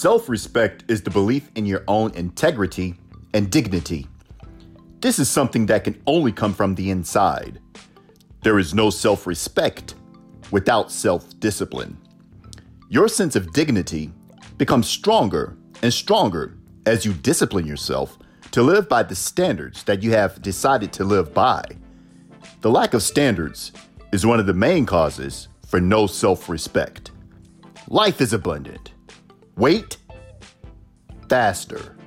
Self respect is the belief in your own integrity and dignity. This is something that can only come from the inside. There is no self respect without self discipline. Your sense of dignity becomes stronger and stronger as you discipline yourself to live by the standards that you have decided to live by. The lack of standards is one of the main causes for no self respect. Life is abundant. Wait faster.